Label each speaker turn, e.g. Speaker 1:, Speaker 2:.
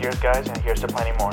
Speaker 1: years, guys, and here's to plenty more.